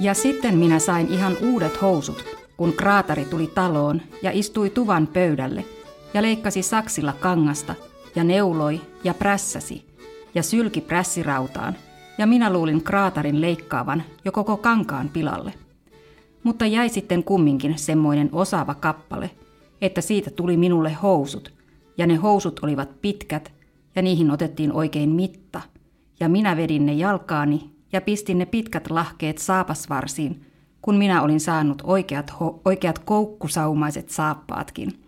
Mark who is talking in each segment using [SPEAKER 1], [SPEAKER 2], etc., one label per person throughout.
[SPEAKER 1] Ja sitten minä sain ihan uudet housut, kun kraatari tuli taloon ja istui tuvan pöydälle ja leikkasi saksilla kangasta ja neuloi ja prässäsi ja sylki prässirautaan. Ja minä luulin kraatarin leikkaavan jo koko kankaan pilalle. Mutta jäi sitten kumminkin semmoinen osaava kappale, että siitä tuli minulle housut, ja ne housut olivat pitkät, ja niihin otettiin oikein mitta, ja minä vedin ne jalkaani ja pistin ne pitkät lahkeet saapasvarsiin, kun minä olin saanut oikeat, ho- oikeat koukkusaumaiset saappaatkin.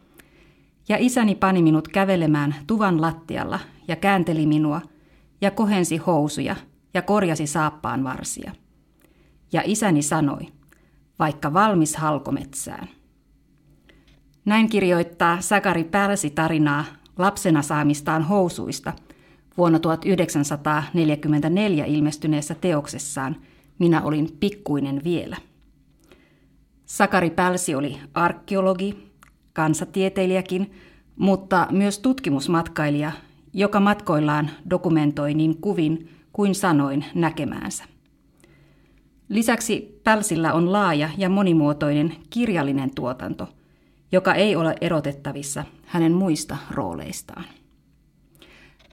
[SPEAKER 1] Ja isäni pani minut kävelemään tuvan lattialla ja käänteli minua ja kohensi housuja ja korjasi saappaan varsia. Ja isäni sanoi, vaikka valmis halkometsään. Näin kirjoittaa Sakari Pälsi tarinaa lapsena saamistaan housuista vuonna 1944 ilmestyneessä teoksessaan Minä olin pikkuinen vielä. Sakari Pälsi oli arkeologi, kansatieteilijäkin, mutta myös tutkimusmatkailija, joka matkoillaan dokumentoi niin kuvin kuin sanoin näkemäänsä. Lisäksi Pälsillä on laaja ja monimuotoinen kirjallinen tuotanto, joka ei ole erotettavissa hänen muista rooleistaan.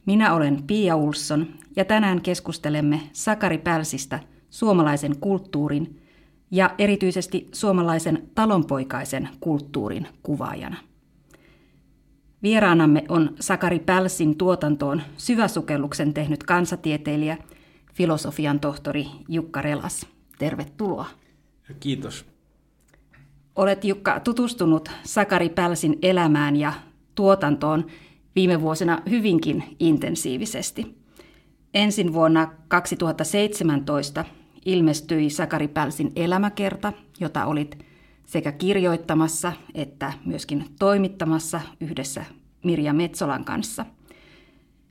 [SPEAKER 1] Minä olen Pia Ulsson ja tänään keskustelemme Sakari Pälsistä suomalaisen kulttuurin ja erityisesti suomalaisen talonpoikaisen kulttuurin kuvaajana. Vieraanamme on Sakari Pälsin tuotantoon syväsukelluksen tehnyt kansatieteilijä, filosofian tohtori Jukka Relas. Tervetuloa.
[SPEAKER 2] Kiitos.
[SPEAKER 1] Olet Jukka tutustunut Sakari Pälsin elämään ja tuotantoon viime vuosina hyvinkin intensiivisesti. Ensin vuonna 2017 ilmestyi Sakari Pälsin elämäkerta, jota olit sekä kirjoittamassa että myöskin toimittamassa yhdessä Mirja Metsolan kanssa.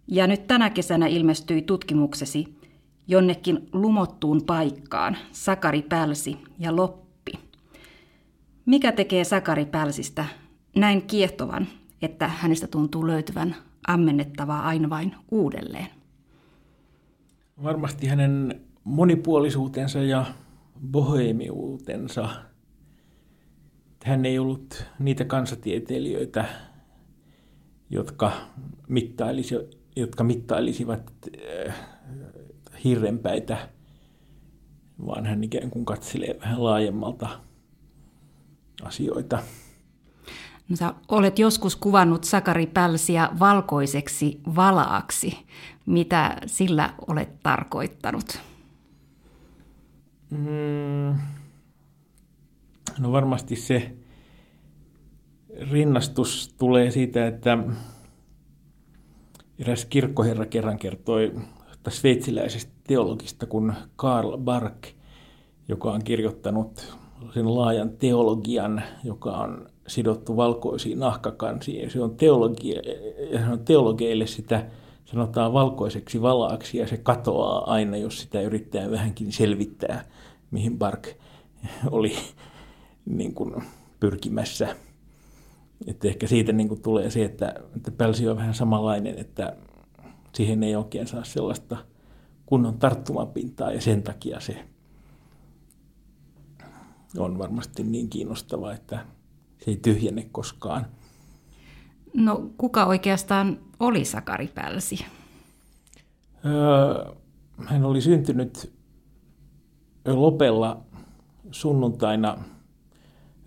[SPEAKER 1] Ja nyt tänä kesänä ilmestyi tutkimuksesi jonnekin lumottuun paikkaan, Sakari Pälsi ja Loppi. Mikä tekee Sakari Pälsistä näin kiehtovan, että hänestä tuntuu löytyvän ammennettavaa aina vain uudelleen?
[SPEAKER 2] Varmasti hänen monipuolisuutensa ja bohemiutensa – hän ei ollut niitä kansatieteilijöitä, jotka, mittailisi, jotka mittailisivat äh, hirrenpäitä, vaan hän ikään kuin katselee vähän laajemmalta asioita.
[SPEAKER 1] No, sä olet joskus kuvannut Sakari Pälsiä valkoiseksi valaaksi. Mitä sillä olet tarkoittanut?
[SPEAKER 2] Mm, No varmasti se rinnastus tulee siitä, että eräs kirkkoherra kerran kertoi sveitsiläisestä teologista kuin Karl Bark, joka on kirjoittanut sen laajan teologian, joka on sidottu valkoisiin nahkakansiin. Se on, teologia, se on teologeille sitä sanotaan valkoiseksi valaaksi ja se katoaa aina, jos sitä yrittää vähänkin selvittää, mihin Bark oli niin kuin pyrkimässä. Että ehkä siitä niin kuin tulee se, että, että pälsi on vähän samanlainen, että siihen ei oikein saa sellaista kunnon tarttumapintaa ja sen takia se on varmasti niin kiinnostava, että se ei tyhjene koskaan.
[SPEAKER 1] No kuka oikeastaan oli Sakari Pälsi?
[SPEAKER 2] Öö, hän oli syntynyt Lopella sunnuntaina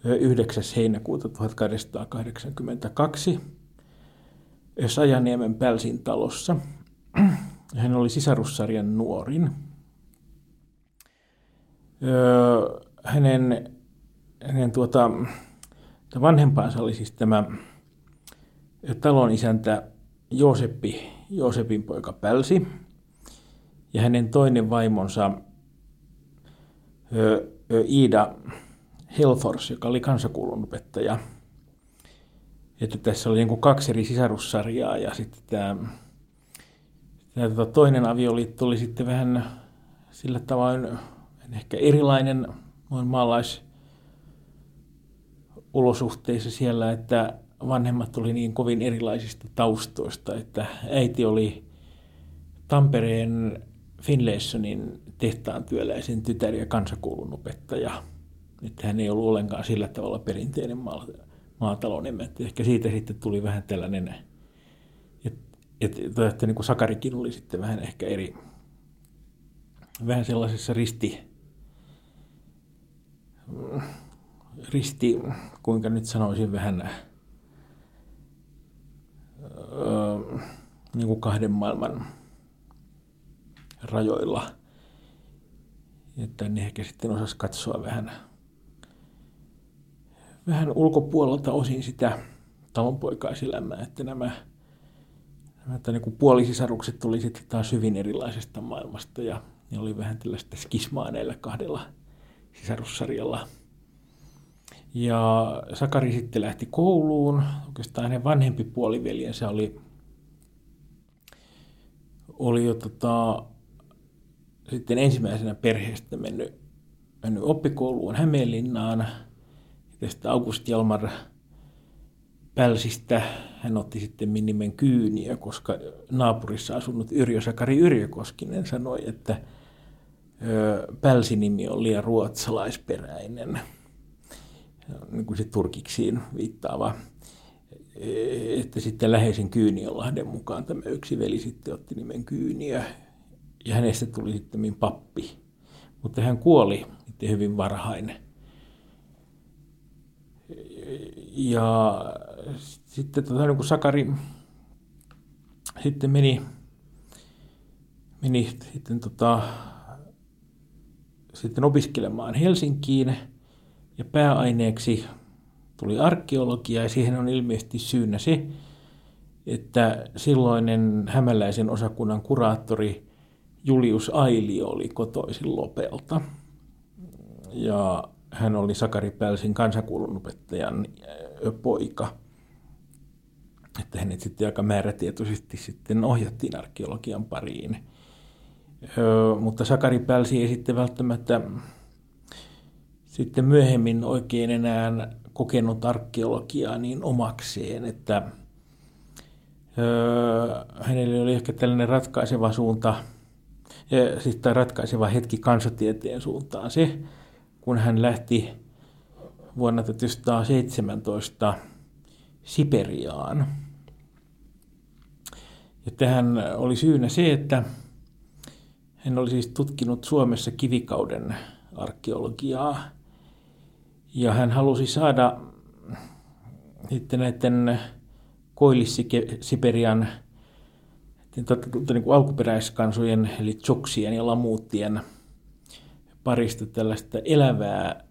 [SPEAKER 2] 9. heinäkuuta 1882 Sajaniemen Pälsin talossa. Hän oli sisarussarjan nuorin. Hänen, hänen tuota, vanhempansa oli siis tämä talon isäntä Jooseppi, Joosepin poika Pälsi. Ja hänen toinen vaimonsa Iida Helfors, joka oli kansakoulun opettaja. Että tässä oli niin kaksi eri sisarussarjaa ja sitten tämä, tämä tota toinen avioliitto oli sitten vähän sillä tavoin ehkä erilainen noin olosuhteissa siellä, että vanhemmat oli niin kovin erilaisista taustoista, että äiti oli Tampereen Finlaysonin tehtaan työläisen tytär ja kansakoulun opettaja. Että hän ei ollut ollenkaan sillä tavalla perinteinen maatalon emäntä. Ehkä siitä sitten tuli vähän tällainen, että, että, että niin kuin Sakarikin oli sitten vähän ehkä eri, vähän sellaisessa risti, risti, kuinka nyt sanoisin, vähän öö, niin kuin kahden maailman rajoilla. Että ne ehkä sitten osas katsoa vähän, vähän ulkopuolelta osin sitä talonpoikaiselämää, että nämä, että niin kuin puolisisarukset tuli sitten taas hyvin erilaisesta maailmasta ja ne oli vähän tällaista skismaa näillä kahdella sisarussarjalla. Ja Sakari sitten lähti kouluun. Oikeastaan hänen vanhempi puoliveljensä oli, oli jo tota, sitten ensimmäisenä perheestä mennyt, mennyt oppikouluun Hämeenlinnaan. Ja tästä August Jalmar Pälsistä hän otti sitten nimen Kyyniä, koska naapurissa asunut Yrjö Sakari Yrjökoskinen sanoi, että Pälsinimi on liian ruotsalaisperäinen, niin kuin se turkiksiin viittaava. Että sitten läheisen Kyyniönlahden mukaan tämä yksi veli sitten otti nimen Kyyniä, ja hänestä tuli sitten pappi. Mutta hän kuoli sitten hyvin varhain. Ja sitten tota, niin kun Sakari sitten meni, meni sitten, tota, sitten opiskelemaan Helsinkiin ja pääaineeksi tuli arkeologia ja siihen on ilmeisesti syynä se, että silloinen hämäläisen osakunnan kuraattori Julius Aili oli kotoisin Lopelta. Ja hän oli Sakari Pälsin kansakuulunopettajan poika. Että hänet sitten aika määrätietoisesti sitten ohjattiin arkeologian pariin. Ö, mutta Sakari Pälsi ei sitten välttämättä sitten myöhemmin oikein enää kokenut arkeologiaa niin omakseen, että ö, hänelle oli ehkä tällainen ratkaiseva suunta – ja sitten ratkaiseva hetki kansatieteen suuntaan se, kun hän lähti vuonna 1917 Siperiaan. Ja tähän oli syynä se, että hän oli siis tutkinut Suomessa kivikauden arkeologiaa. Ja hän halusi saada sitten näiden Koillis-Siperian niin alkuperäiskansojen, eli tsoksien ja lamuuttien parista tällaista elävää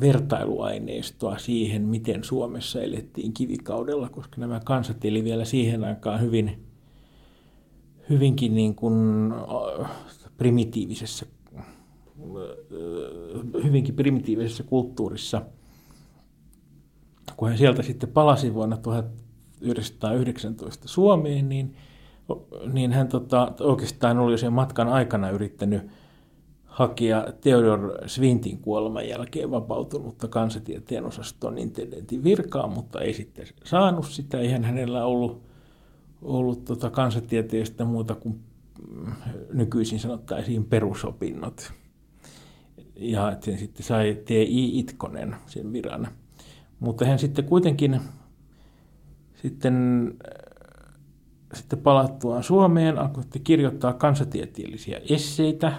[SPEAKER 2] vertailuaineistoa siihen, miten Suomessa elettiin kivikaudella, koska nämä kansat eli vielä siihen aikaan hyvin, hyvinkin niin kuin äh, primitiivisessä, äh, hyvinkin primitiivisessä kulttuurissa. Kun hän sieltä sitten palasi vuonna 1919 Suomeen, niin niin hän tota, oikeastaan oli jo sen matkan aikana yrittänyt hakea Theodor Svintin kuoleman jälkeen vapautunutta kansatieteen osaston intendentin virkaa, mutta ei sitten saanut sitä. Eihän hänellä ollut, ollut tota kansatieteestä muuta kuin mm, nykyisin sanottaisiin perusopinnot. Ja sen sitten sai T.I. Itkonen sen viran. Mutta hän sitten kuitenkin sitten sitten palattuaan Suomeen alkoitte kirjoittaa kansatieteellisiä esseitä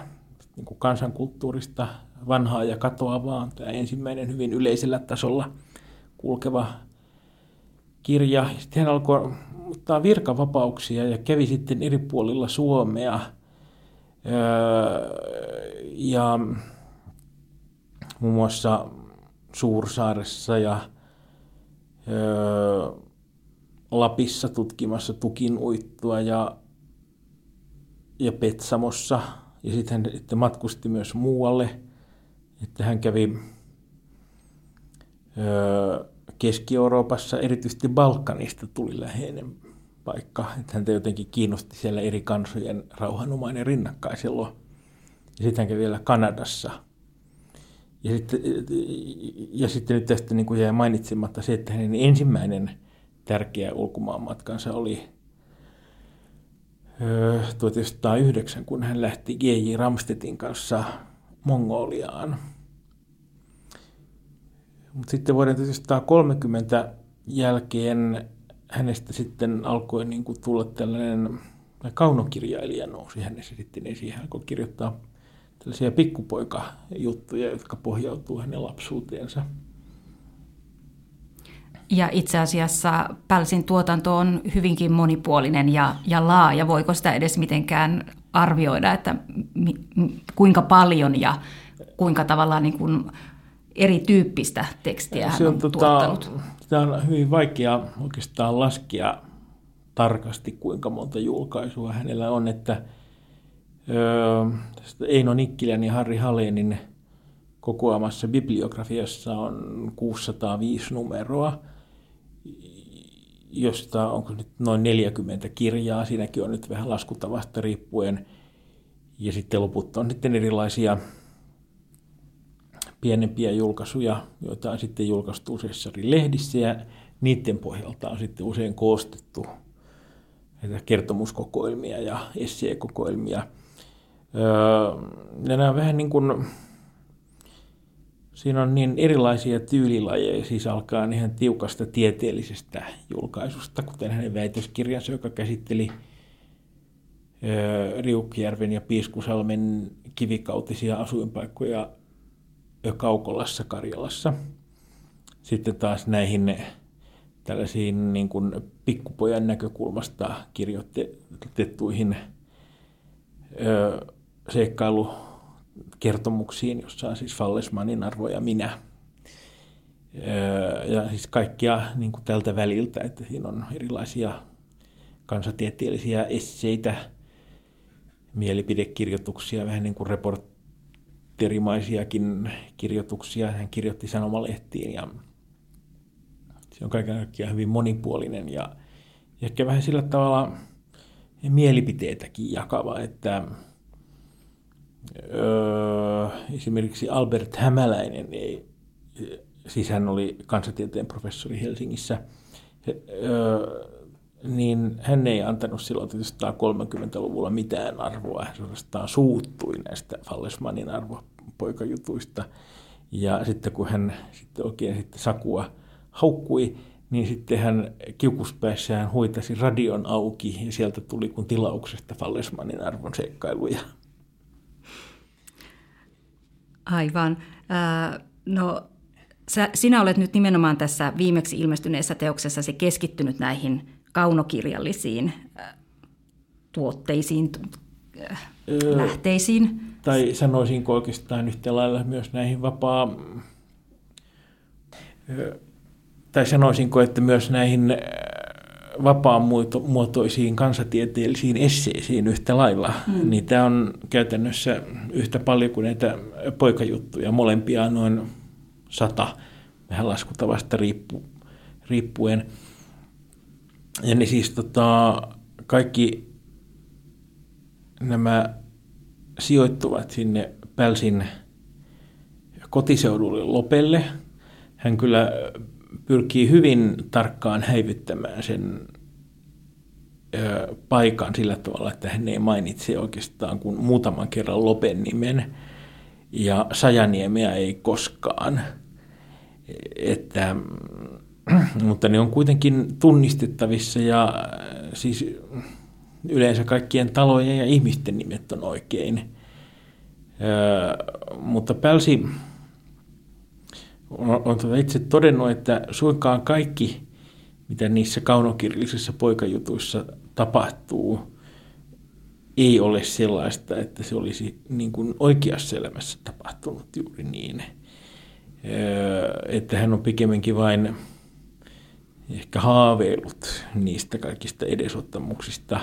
[SPEAKER 2] niin kuin kansankulttuurista vanhaa ja katoavaa. Tämä ensimmäinen hyvin yleisellä tasolla kulkeva kirja. Sitten hän alkoi ottaa virkavapauksia ja kävi sitten eri puolilla Suomea. Ja muun muassa Suursaaressa ja Lapissa tutkimassa tukin uittua ja, ja Petsamossa. Ja sitten hän sitten matkusti myös muualle. Että hän kävi öö, Keski-Euroopassa, erityisesti Balkanista tuli läheinen paikka. Että häntä jotenkin kiinnosti siellä eri kansojen rauhanomainen rinnakkaiselo. Ja sitten hän kävi vielä Kanadassa. Ja sitten, ja sitten nyt tästä niin kuin jäi mainitsematta se, että hänen ensimmäinen tärkeä ulkomaanmatkansa oli 1909, kun hän lähti G.J. Ramstedtin kanssa Mongoliaan. Mutta sitten vuoden 1930 jälkeen hänestä sitten alkoi niin kuin tulla tällainen kaunokirjailija nousi hänessä sitten esiin. Hän alkoi kirjoittaa tällaisia pikkupoikajuttuja, jotka pohjautuu hänen lapsuuteensa.
[SPEAKER 1] Ja itse asiassa Pälsin tuotanto on hyvinkin monipuolinen ja, ja laaja. Voiko sitä edes mitenkään arvioida, että mi, kuinka paljon ja kuinka tavallaan niin kuin erityyppistä tekstiä hän on, on tota, tuottanut?
[SPEAKER 2] Tämä on hyvin vaikea oikeastaan laskea tarkasti, kuinka monta julkaisua hänellä on, että Eino Nikkilän ja Harri Halenin kokoamassa bibliografiassa on 605 numeroa, josta onko nyt noin 40 kirjaa, siinäkin on nyt vähän laskutavasta riippuen, ja sitten loput on sitten erilaisia pienempiä julkaisuja, joita on sitten julkaistu useissa lehdissä, ja niiden pohjalta on sitten usein koostettu kertomuskokoelmia ja esseekokoelmia. Ja nämä vähän niin kuin, siinä on niin erilaisia tyylilajeja, siis alkaa ihan tiukasta tieteellisestä julkaisusta, kuten hänen väitöskirjansa, joka käsitteli Riukkijärven ja Piiskusalmen kivikautisia asuinpaikkoja Kaukolassa Karjalassa. Sitten taas näihin tällaisiin niin kuin pikkupojan näkökulmasta kirjoitettuihin ö, seikkailukertomuksiin, jossa on siis Fallesmanin arvo ja minä. Ja siis kaikkia niin kuin tältä väliltä, että siinä on erilaisia kansatieteellisiä esseitä, mielipidekirjoituksia, vähän niin kuin reporterimaisiakin kirjoituksia. Hän kirjoitti sanomalehtiin ja se on kaiken kaikkiaan hyvin monipuolinen ja ehkä vähän sillä tavalla mielipiteitäkin jakava, että öö, esimerkiksi Albert Hämäläinen, ei, siis hän oli kansatieteen professori Helsingissä, öö, niin hän ei antanut silloin 1930-luvulla mitään arvoa. Hän suorastaan suuttui näistä Fallesmanin arvopoikajutuista. Ja sitten kun hän sitten oikein sitten Sakua haukkui, niin sitten hän kiukuspäissään huitasi radion auki ja sieltä tuli kun tilauksesta Fallesmanin arvon seikkailuja.
[SPEAKER 1] Aivan. Äh, no, sä, sinä olet nyt nimenomaan tässä viimeksi ilmestyneessä teoksessasi keskittynyt näihin kaunokirjallisiin äh, tuotteisiin, äh, lähteisiin.
[SPEAKER 2] Tai sanoisinko oikeastaan yhtä lailla myös näihin vapaa tai sanoisinko, että myös näihin vapaamuotoisiin kansatieteellisiin esseisiin yhtä lailla. Mm. Niitä on käytännössä yhtä paljon kuin näitä poikajuttuja, molempia noin sata, vähän laskutavasta riippu, riippuen. Ja ne siis tota, kaikki nämä sijoittuvat sinne Pälsin kotiseudulle Lopelle. Hän kyllä pyrkii hyvin tarkkaan häivyttämään sen ö, paikan sillä tavalla, että hän ei mainitse oikeastaan kuin muutaman kerran Lopen nimen ja Sajaniemeä ei koskaan. Että, mutta ne on kuitenkin tunnistettavissa ja siis yleensä kaikkien talojen ja ihmisten nimet on oikein. Ö, mutta Pälsi olen tuota itse todennut, että suinkaan kaikki, mitä niissä kaunokirjallisissa poikajutuissa tapahtuu, ei ole sellaista, että se olisi niin kuin oikeassa elämässä tapahtunut juuri niin. Että hän on pikemminkin vain ehkä haaveillut niistä kaikista edesottamuksista.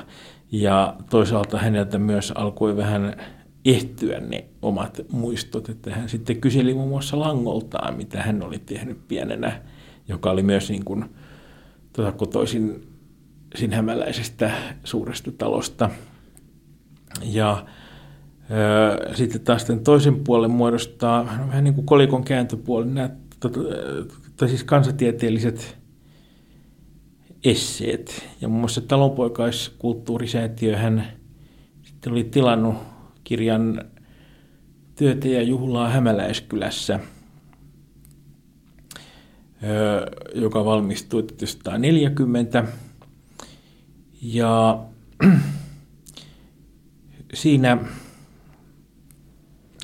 [SPEAKER 2] Ja toisaalta häneltä myös alkoi vähän ehtyä ne omat muistot. Että hän sitten kyseli muun muassa Langoltaan, mitä hän oli tehnyt pienenä, joka oli myös niin kuin, tuota, kotoisin sinhämäläisestä suuresta talosta. Ja ö, sitten taas tämän toisen puolen muodostaa vähän niin kuin kolikon kääntöpuoli, nämä, tota, tota, siis kansatieteelliset esseet. Ja muun muassa talonpoikaiskulttuurisäätiöhän sitten oli tilannut kirjan työtä ja juhlaa Hämäläiskylässä, joka valmistui 1940. Ja siinä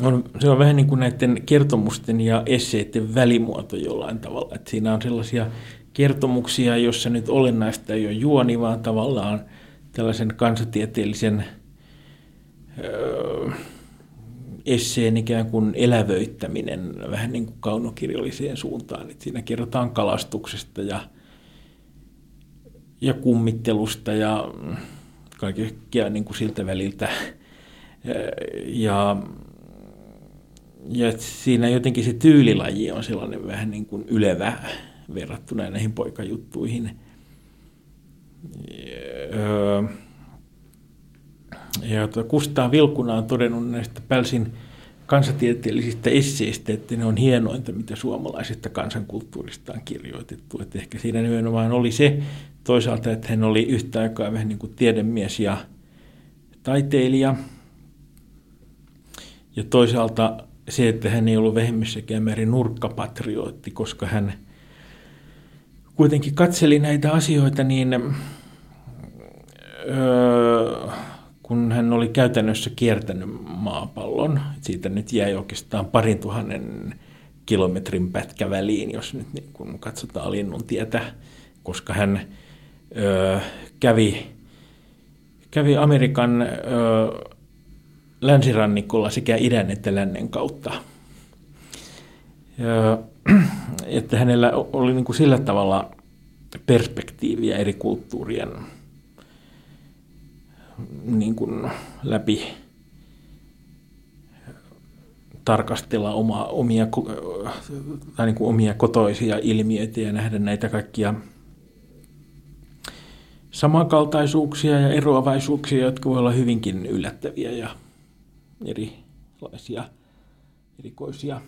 [SPEAKER 2] on, se on vähän niin kuin näiden kertomusten ja esseiden välimuoto jollain tavalla. Että siinä on sellaisia kertomuksia, jossa nyt olennaista ei ole juoni, vaan tavallaan tällaisen kansatieteellisen esseen ikään kuin elävöittäminen vähän niin kuin kaunokirjalliseen suuntaan. Että siinä kerrotaan kalastuksesta ja, ja kummittelusta ja kaikkea niin kuin siltä väliltä. Ja, ja siinä jotenkin se tyylilaji on sellainen vähän niin kuin ylevä verrattuna näihin poikajuttuihin. Ja, ja Kustaa Vilkuna on todennut näistä Pälsin kansatieteellisistä esseistä, että ne on hienointa, mitä suomalaisesta kansankulttuurista on kirjoitettu. Että ehkä siinä nimenomaan oli se toisaalta, että hän oli yhtä aikaa vähän niin kuin tiedemies ja taiteilija. Ja toisaalta se, että hän ei ollut vähemmissäkään määrin nurkkapatrioitti, koska hän kuitenkin katseli näitä asioita niin öö, kun hän oli käytännössä kiertänyt maapallon, siitä nyt jäi oikeastaan parin tuhannen kilometrin pätkä väliin, jos nyt niin kun katsotaan linnun tietä, koska hän ö, kävi, kävi Amerikan ö, länsirannikolla sekä idän että lännen kautta. Ja, että hänellä oli niin kuin sillä tavalla perspektiiviä eri kulttuurien niin kuin läpi tarkastella oma, omia, tai niin kuin omia kotoisia ilmiöitä ja nähdä näitä kaikkia samankaltaisuuksia ja eroavaisuuksia, jotka voi olla hyvinkin yllättäviä ja erilaisia, erikoisia.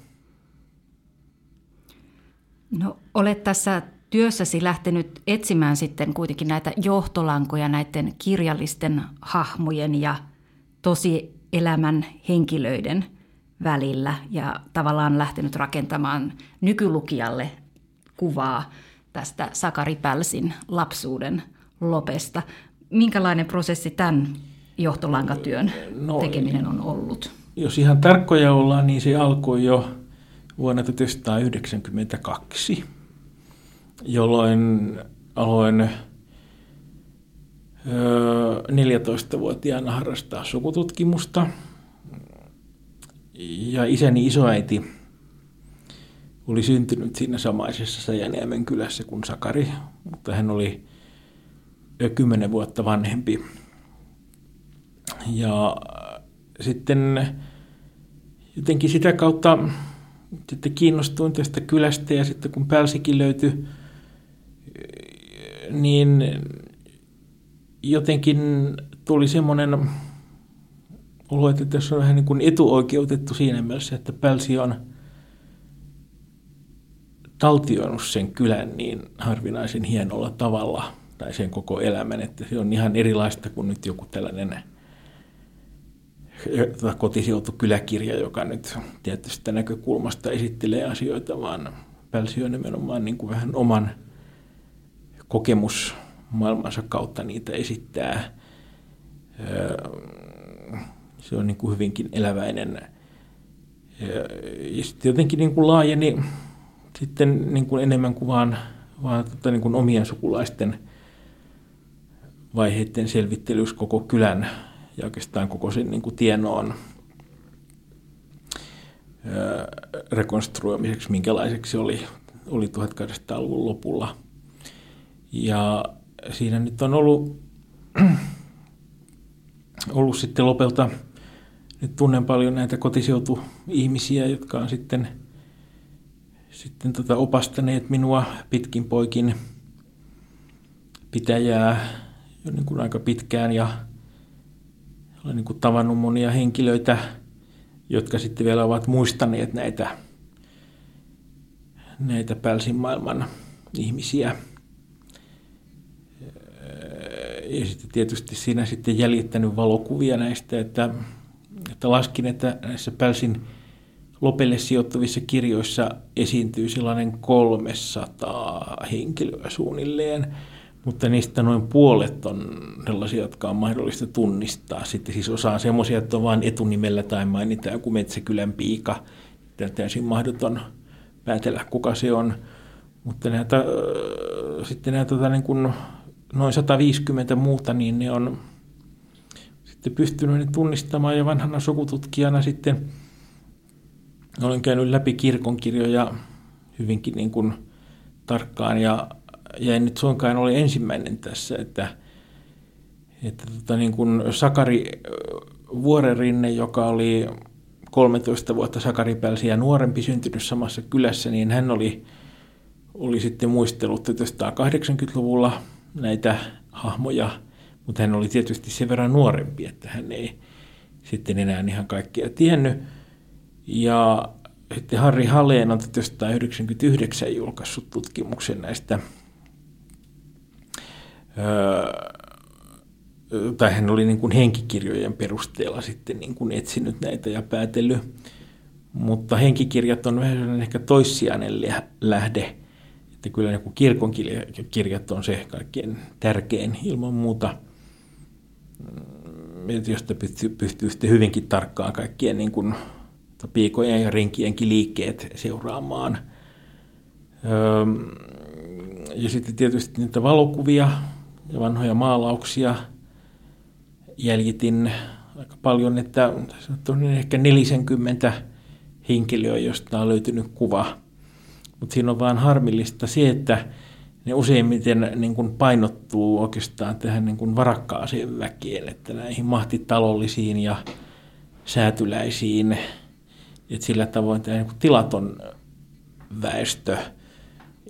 [SPEAKER 1] No, olet tässä työssäsi lähtenyt etsimään sitten kuitenkin näitä johtolankoja näiden kirjallisten hahmojen ja tosi elämän henkilöiden välillä ja tavallaan lähtenyt rakentamaan nykylukijalle kuvaa tästä Sakari Pälsin lapsuuden lopesta. Minkälainen prosessi tämän johtolankatyön no, tekeminen on ollut?
[SPEAKER 2] Jos ihan tarkkoja ollaan, niin se alkoi jo vuonna 1992 jolloin aloin 14-vuotiaana harrastaa sukututkimusta. Ja isäni isoäiti oli syntynyt siinä samaisessa Säjäniemen kylässä kuin Sakari, mutta hän oli jo kymmenen vuotta vanhempi. Ja sitten jotenkin sitä kautta sitten kiinnostuin tästä kylästä ja sitten kun Pälsikin löytyi niin jotenkin tuli semmoinen olo, että tässä on vähän niin kuin etuoikeutettu siinä mielessä, että Pälsi on taltioinut sen kylän niin harvinaisen hienolla tavalla, tai sen koko elämän, että se on ihan erilaista kuin nyt joku tällainen kotiseutu kyläkirja, joka nyt tietystä näkökulmasta esittelee asioita, vaan Pälsi on nimenomaan niin kuin vähän oman kokemus maailmansa kautta niitä esittää. Se on niin kuin hyvinkin eläväinen. Ja sitten jotenkin niin kuin laajeni sitten niin kuin enemmän kuin vaan, vaan tota niin kuin omien sukulaisten vaiheiden selvittelys koko kylän ja oikeastaan koko sen niin kuin tienoon rekonstruoimiseksi, minkälaiseksi se oli, oli 1800-luvun lopulla – ja siinä nyt on ollut, ollut sitten lopelta, nyt tunnen paljon näitä kotiseutuihmisiä, jotka on sitten, sitten tota opastaneet minua pitkin poikin pitäjää jo niin kuin aika pitkään ja olen niin kuin tavannut monia henkilöitä, jotka sitten vielä ovat muistaneet näitä, näitä Pälsin maailman ihmisiä – ja sitten tietysti siinä sitten jäljittänyt valokuvia näistä, että, että laskin, että näissä Pälsin Lopelle sijoittuvissa kirjoissa esiintyy sellainen 300 henkilöä suunnilleen, mutta niistä noin puolet on sellaisia, jotka on mahdollista tunnistaa. Sitten siis osa on semmoisia, että on vain etunimellä tai mainitaan joku Metsäkylän piika. Tämä on täysin mahdoton päätellä, kuka se on. Mutta näitä, sitten näitä tota, niin kuin noin 150 muuta, niin ne on sitten pystynyt tunnistamaan ja vanhana sukututkijana sitten olen käynyt läpi kirkonkirjoja hyvinkin niin kuin tarkkaan ja, ja en nyt suinkaan ole ensimmäinen tässä, että, että tota niin kuin Sakari Vuorerinne, joka oli 13 vuotta Sakari Pälsiä nuorempi syntynyt samassa kylässä, niin hän oli, oli sitten muistellut 1980-luvulla näitä hahmoja, mutta hän oli tietysti sen verran nuorempi, että hän ei sitten enää ihan kaikkia tiennyt. Ja sitten Harri Haleen on 1999 julkaissut tutkimuksen näistä, öö, tai hän oli niin kuin henkikirjojen perusteella sitten niin kuin etsinyt näitä ja päätellyt. Mutta henkikirjat on vähän ehkä toissijainen lähde, että kyllä niin kuin kirkonkirjat on se kaikkein tärkein ilman muuta, mm, josta pystyy, pystyy sitten hyvinkin tarkkaan kaikkien niin kuin piikojen ja renkienkin liikkeet seuraamaan. Ja sitten tietysti niitä valokuvia ja vanhoja maalauksia jäljitin aika paljon, että on ehkä 40 henkilöä, josta on löytynyt kuva. Mutta siinä on vaan harmillista se, että ne useimmiten niin kuin painottuu oikeastaan tähän niin kuin varakkaaseen väkeen, että näihin mahtitalollisiin ja säätyläisiin – että sillä tavoin tämä niin tilaton väestö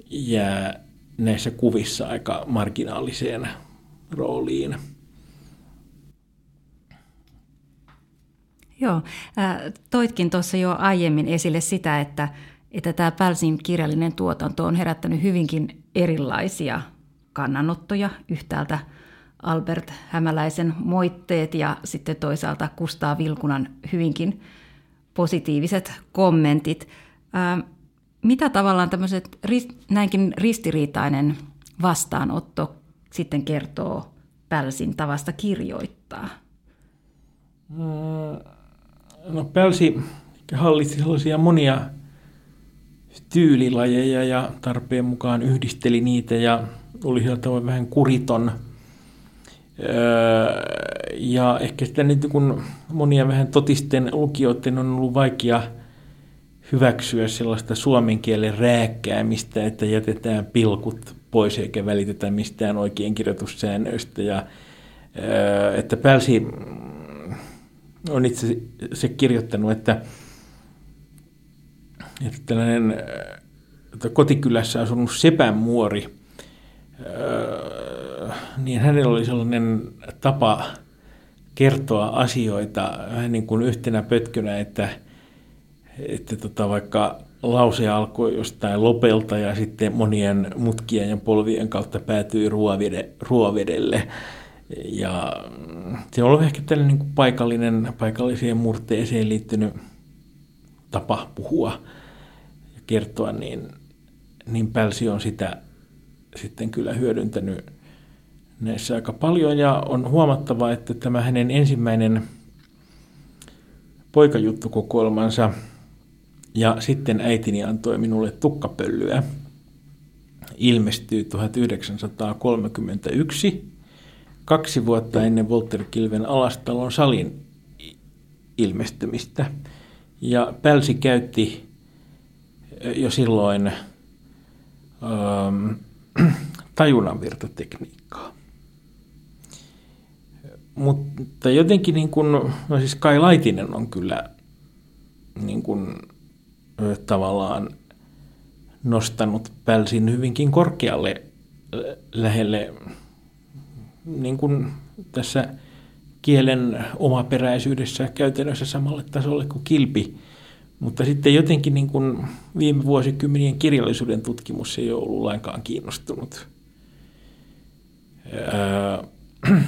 [SPEAKER 2] jää näissä kuvissa aika marginaaliseen rooliin.
[SPEAKER 1] Joo, toitkin tuossa jo aiemmin esille sitä, että, että tämä Pälsin kirjallinen tuotanto on herättänyt hyvinkin erilaisia kannanottoja. Yhtäältä Albert Hämäläisen moitteet ja sitten toisaalta Kustaa Vilkunan hyvinkin positiiviset kommentit. Ää, mitä tavallaan tämmöiset näinkin ristiriitainen vastaanotto sitten kertoo Pälsin tavasta kirjoittaa?
[SPEAKER 2] No Pälsi hallitsi sellaisia monia tyylilajeja ja tarpeen mukaan yhdisteli niitä ja oli sillä tavoin vähän kuriton – ja ehkä sitä nyt kun monia vähän totisten lukijoiden on ollut vaikea hyväksyä sellaista suomen kielen rääkkäämistä, että jätetään pilkut pois eikä välitetä mistään oikein kirjoitussäännöistä. Ja, että Pälsi on itse se kirjoittanut, että, että tällainen että kotikylässä asunut sepänmuori niin hänellä oli sellainen tapa kertoa asioita vähän niin kuin yhtenä pötkönä, että, että tota vaikka lause alkoi jostain lopelta ja sitten monien mutkien ja polvien kautta päätyi ruovede, ruovedelle. Ja se on ollut ehkä tällainen niin kuin paikallinen, paikalliseen murteeseen liittynyt tapa puhua kertoa, niin, niin Pälsi on sitä sitten kyllä hyödyntänyt näissä aika paljon ja on huomattava, että tämä hänen ensimmäinen poikajuttukokoelmansa ja sitten äitini antoi minulle tukkapöllyä ilmestyy 1931, kaksi vuotta ennen Walter Kilven Alastalon salin ilmestymistä. Ja Pälsi käytti jo silloin ähm, tajunnanvirtatekniikkaa. Mutta jotenkin niin kuin, no siis Kai Laitinen on kyllä niin kuin, tavallaan nostanut Pälsin hyvinkin korkealle lähelle niin kuin tässä kielen omaperäisyydessä käytännössä samalle tasolle kuin Kilpi. Mutta sitten jotenkin niin kuin viime vuosikymmenien kirjallisuuden tutkimus ei ole ollut lainkaan kiinnostunut.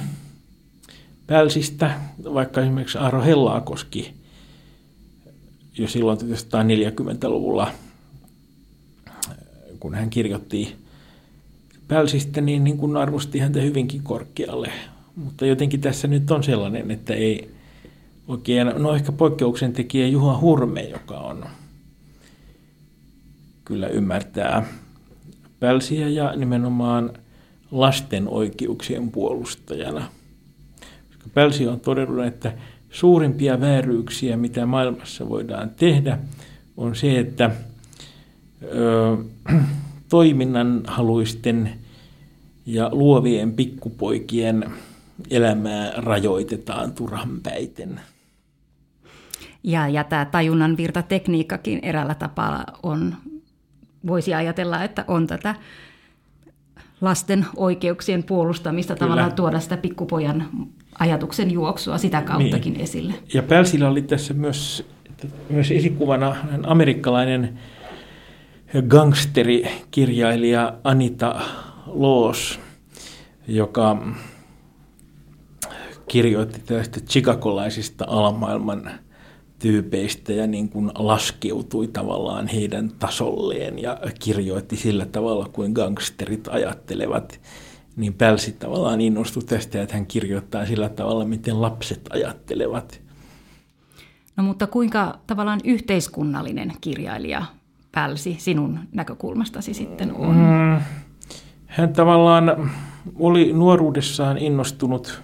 [SPEAKER 2] Pälsistä, vaikka esimerkiksi Aaro Hellaakoski jo silloin 1940-luvulla, kun hän kirjoitti pälsistä, niin, niin kun arvosti häntä hyvinkin korkealle. Mutta jotenkin tässä nyt on sellainen, että ei oikein, no ehkä poikkeuksen tekijä Juha Hurme, joka on kyllä ymmärtää pälsiä ja nimenomaan lasten oikeuksien puolustajana. Koska Pälsi on todennut, että suurimpia vääryyksiä, mitä maailmassa voidaan tehdä, on se, että ö, toiminnan haluisten ja luovien pikkupoikien elämää rajoitetaan turhanpäiten.
[SPEAKER 1] Ja, ja tämä tajunnan virtatekniikkakin eräällä tapaa on, voisi ajatella, että on tätä lasten oikeuksien puolustamista, Kyllä. tavallaan tuoda sitä pikkupojan ajatuksen juoksua sitä kauttakin niin. esille.
[SPEAKER 2] Ja Pälsillä oli tässä myös, myös esikuvana amerikkalainen gangsterikirjailija Anita Loos, joka kirjoitti tästä chicagolaisista alamaailman tyypeistä ja niin kuin laskeutui tavallaan heidän tasolleen ja kirjoitti sillä tavalla kuin gangsterit ajattelevat. Niin Pälsi tavallaan innostui tästä, että hän kirjoittaa sillä tavalla, miten lapset ajattelevat.
[SPEAKER 1] No mutta kuinka tavallaan yhteiskunnallinen kirjailija Pälsi sinun näkökulmastasi sitten on? Mm,
[SPEAKER 2] hän tavallaan oli nuoruudessaan innostunut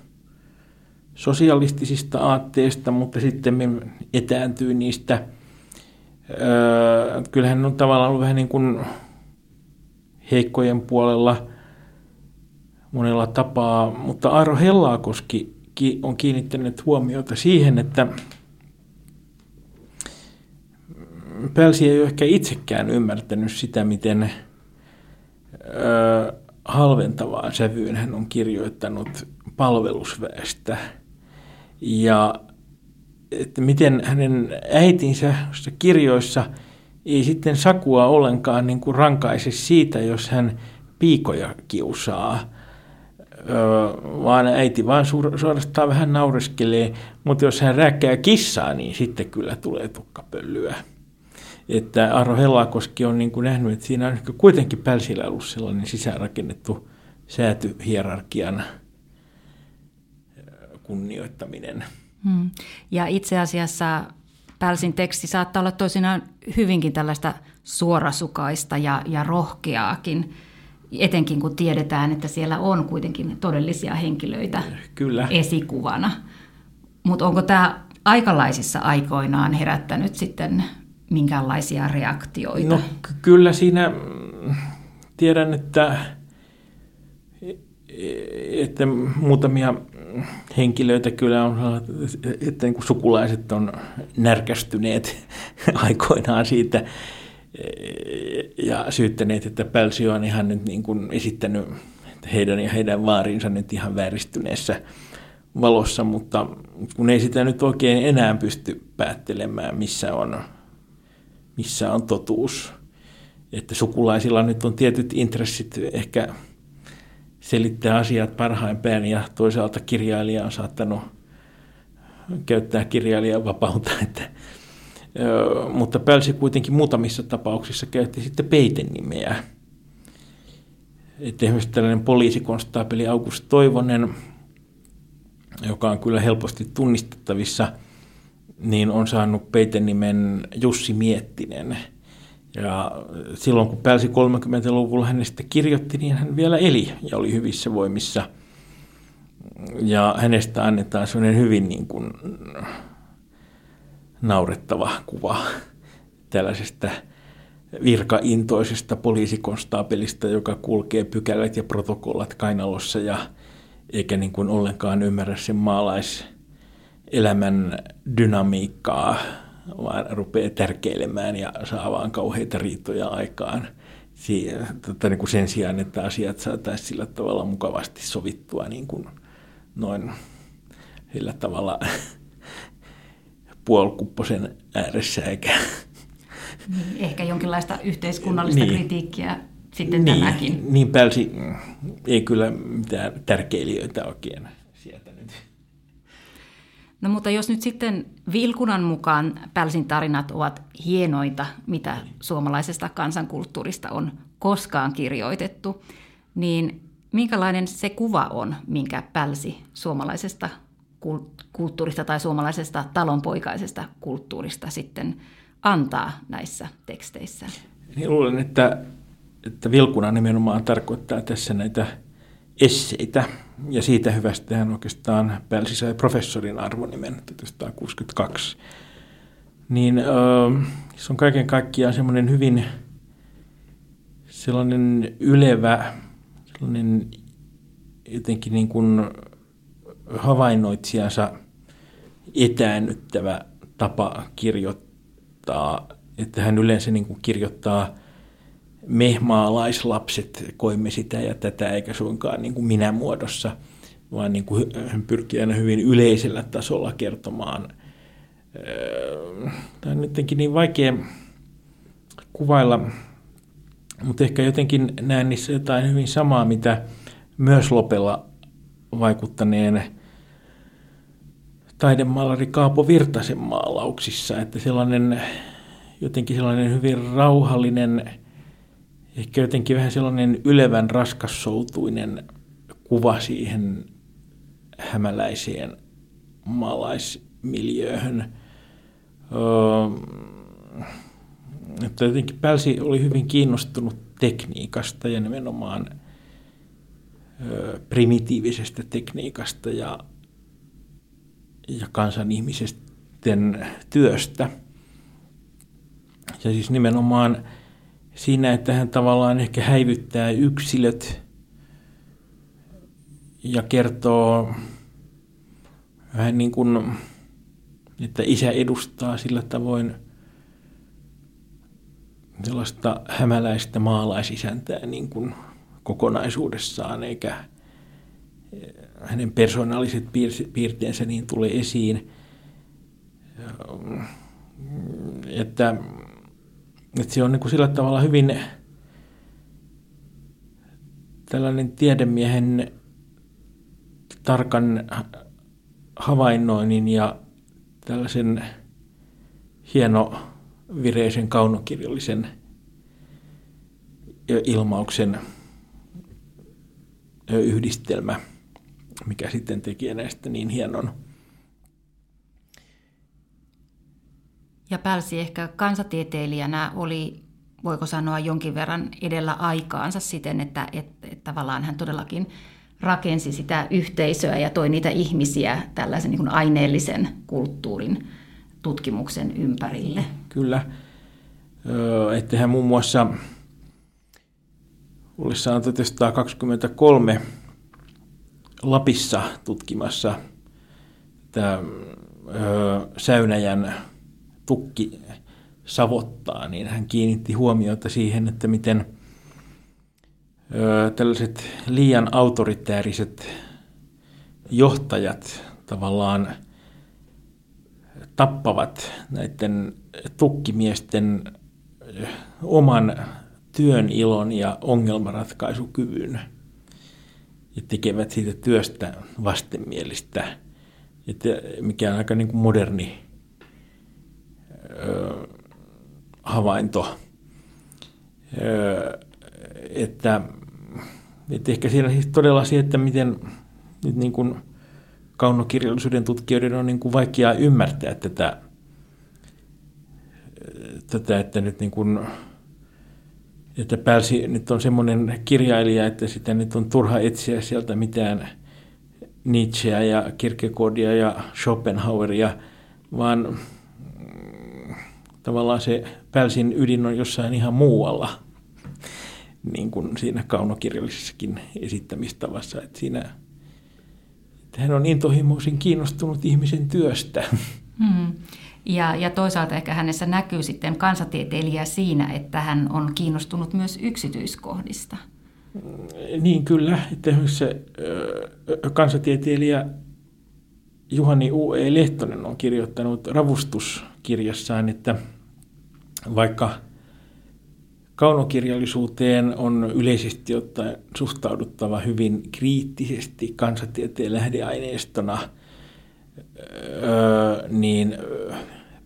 [SPEAKER 2] sosialistisista aatteista, mutta sitten etääntyi niistä. Öö, kyllähän on tavallaan ollut vähän niin kuin heikkojen puolella monella tapaa, mutta Aaro Hellaakoski on kiinnittänyt huomiota siihen, että Pälsi ei ole ehkä itsekään ymmärtänyt sitä, miten öö, halventavaan sävyyn hän on kirjoittanut palvelusväestä – ja että miten hänen äitinsä kirjoissa ei sitten Sakua ollenkaan niin kuin rankaise siitä, jos hän piikoja kiusaa, vaan äiti vaan suorastaan vähän naureskelee, mutta jos hän rääkkää kissaa, niin sitten kyllä tulee tukkapöllyä. Että Arro Hellakoski on niin kuin nähnyt, että siinä on kuitenkin Pälsillä ollut sellainen sisäänrakennettu säätyhierarkian kunnioittaminen. Hmm.
[SPEAKER 1] Ja itse asiassa Pälsin teksti saattaa olla toisinaan hyvinkin tällaista suorasukaista ja, ja rohkeaakin, etenkin kun tiedetään, että siellä on kuitenkin todellisia henkilöitä
[SPEAKER 2] Kyllä.
[SPEAKER 1] esikuvana. Mutta onko tämä aikalaisissa aikoinaan herättänyt sitten minkälaisia reaktioita?
[SPEAKER 2] No kyllä siinä tiedän, että, että muutamia henkilöitä kyllä on, että niin sukulaiset on närkästyneet aikoinaan siitä ja syyttäneet, että Pälsi on ihan nyt niin kuin esittänyt heidän ja heidän vaarinsa nyt ihan vääristyneessä valossa, mutta kun ei sitä nyt oikein enää pysty päättelemään, missä on, missä on totuus. Että sukulaisilla nyt on tietyt intressit ehkä selittää asiat parhain päin ja toisaalta kirjailija on saattanut käyttää kirjailijan vapautta. Että, mutta Pälsi kuitenkin muutamissa tapauksissa käytti sitten peitenimeä. Että esimerkiksi tällainen poliisikonstaapeli August Toivonen, joka on kyllä helposti tunnistettavissa, niin on saanut peitenimen Jussi Miettinen – ja silloin kun pääsi 30-luvulla hänestä kirjoitti, niin hän vielä eli ja oli hyvissä voimissa. Ja hänestä annetaan sellainen hyvin niin kuin naurettava kuva tällaisesta virkaintoisesta poliisikonstaapelista, joka kulkee pykälät ja protokollat kainalossa ja eikä niin kuin ollenkaan ymmärrä sen maalaiselämän dynamiikkaa vaan rupeaa tärkeilemään ja saa vaan kauheita riitoja aikaan. tota, niin kuin sen sijaan, että asiat saataisiin sillä tavalla mukavasti sovittua niin kuin noin sillä tavalla puolkupposen ääressä eikä...
[SPEAKER 1] Niin, ehkä jonkinlaista yhteiskunnallista niin, kritiikkiä sitten niin, tämäkin.
[SPEAKER 2] Niin Pälsi ei kyllä mitään tärkeilijöitä oikein.
[SPEAKER 1] No mutta jos nyt sitten Vilkunan mukaan Pälsin tarinat ovat hienoita, mitä suomalaisesta kansankulttuurista on koskaan kirjoitettu, niin minkälainen se kuva on, minkä Pälsi suomalaisesta kulttuurista tai suomalaisesta talonpoikaisesta kulttuurista sitten antaa näissä teksteissä?
[SPEAKER 2] Niin luulen, että, että Vilkuna nimenomaan tarkoittaa tässä näitä esseitä, ja siitä hyvästä hän oikeastaan Pälsi sai professorin arvonimen 1962. Niin se on kaiken kaikkiaan semmoinen hyvin sellainen ylevä, sellainen jotenkin niin kuin havainnoitsijansa etäännyttävä tapa kirjoittaa, että hän yleensä niin kuin kirjoittaa me maalaislapset koimme sitä ja tätä, eikä suinkaan niin kuin minä muodossa, vaan niin kuin hän pyrkii aina hyvin yleisellä tasolla kertomaan. Tämä on jotenkin niin vaikea kuvailla, mutta ehkä jotenkin näen niissä jotain hyvin samaa, mitä myös Lopella vaikuttaneen taidemaalari Kaapo Virtasen maalauksissa, että sellainen jotenkin sellainen hyvin rauhallinen, ehkä jotenkin vähän sellainen ylevän raskassoutuinen kuva siihen hämäläiseen maalaismiljööhön. Öö, että jotenkin Pälsi oli hyvin kiinnostunut tekniikasta ja nimenomaan öö, primitiivisesta tekniikasta ja ja kansan ihmisten työstä. Ja siis nimenomaan siinä, että hän tavallaan ehkä häivyttää yksilöt ja kertoo vähän niin kuin, että isä edustaa sillä tavoin sellaista hämäläistä maalaisisäntää niin kuin kokonaisuudessaan, eikä hänen persoonalliset piirteensä niin tulee esiin, että, että se on niin kuin sillä tavalla hyvin tällainen tiedemiehen tarkan havainnoinnin ja tällaisen hieno vireisen kaunokirjallisen ilmauksen yhdistelmä – mikä sitten teki näistä niin hienon.
[SPEAKER 1] Ja Pälsi ehkä kansatieteilijänä oli, voiko sanoa, jonkin verran edellä aikaansa siten, että, että, että tavallaan hän todellakin rakensi sitä yhteisöä ja toi niitä ihmisiä tällaisen niin aineellisen kulttuurin tutkimuksen ympärille.
[SPEAKER 2] Kyllä. Että hän muun muassa ollessaan 1923 Lapissa tutkimassa tämä Säynäjän tukki savottaa, niin hän kiinnitti huomiota siihen, että miten ö, tällaiset liian autoritääriset johtajat tavallaan tappavat näiden tukkimiesten oman työn ilon ja ongelmanratkaisukyvyn – ja tekevät siitä työstä vastenmielistä, että mikä on aika niin kuin moderni ö, havainto. Ö, että, että ehkä siinä siis todella se, että miten nyt niin kuin kaunokirjallisuuden tutkijoiden on niin kuin vaikea ymmärtää tätä, tätä että nyt niin kuin että Pälsi nyt on semmoinen kirjailija, että sitä nyt on turha etsiä sieltä mitään Nietzscheä ja Kierkegaardia ja Schopenhaueria, vaan tavallaan se Pälsin ydin on jossain ihan muualla, niin kuin siinä kaunokirjallisessakin esittämistavassa, että siinä että hän on intohimoisin kiinnostunut ihmisen työstä.
[SPEAKER 1] Hmm. Ja, ja toisaalta ehkä hänessä näkyy sitten kansatieteilijä siinä, että hän on kiinnostunut myös yksityiskohdista.
[SPEAKER 2] Niin kyllä, että se kansatieteilijä Juhani U.E. Lehtonen on kirjoittanut ravustuskirjassaan, että vaikka kaunokirjallisuuteen on yleisesti ottaen suhtauduttava hyvin kriittisesti kansatieteen lähdeaineistona, niin